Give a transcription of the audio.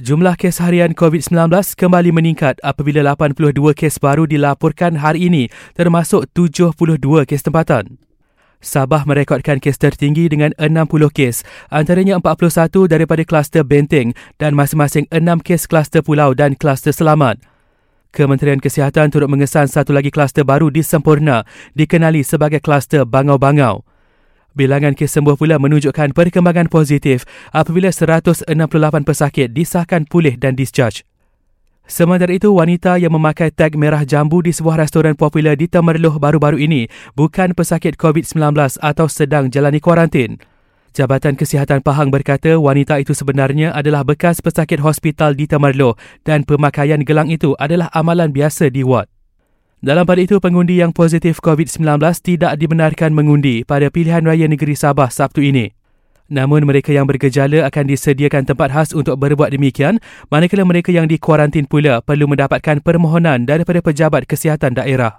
Jumlah kes harian COVID-19 kembali meningkat apabila 82 kes baru dilaporkan hari ini termasuk 72 kes tempatan. Sabah merekodkan kes tertinggi dengan 60 kes, antaranya 41 daripada kluster Benteng dan masing-masing 6 kes kluster Pulau dan kluster Selamat. Kementerian Kesihatan turut mengesan satu lagi kluster baru di Sempurna, dikenali sebagai kluster Bangau-Bangau. Bilangan kes sembuh pula menunjukkan perkembangan positif apabila 168 pesakit disahkan pulih dan discharge. Sementara itu, wanita yang memakai tag merah jambu di sebuah restoran popular di Temerloh baru-baru ini bukan pesakit COVID-19 atau sedang jalani kuarantin. Jabatan Kesihatan Pahang berkata wanita itu sebenarnya adalah bekas pesakit hospital di Temerloh dan pemakaian gelang itu adalah amalan biasa di ward. Dalam pada itu, pengundi yang positif COVID-19 tidak dibenarkan mengundi pada pilihan raya negeri Sabah Sabtu ini. Namun mereka yang bergejala akan disediakan tempat khas untuk berbuat demikian, manakala mereka yang dikuarantin pula perlu mendapatkan permohonan daripada pejabat kesihatan daerah.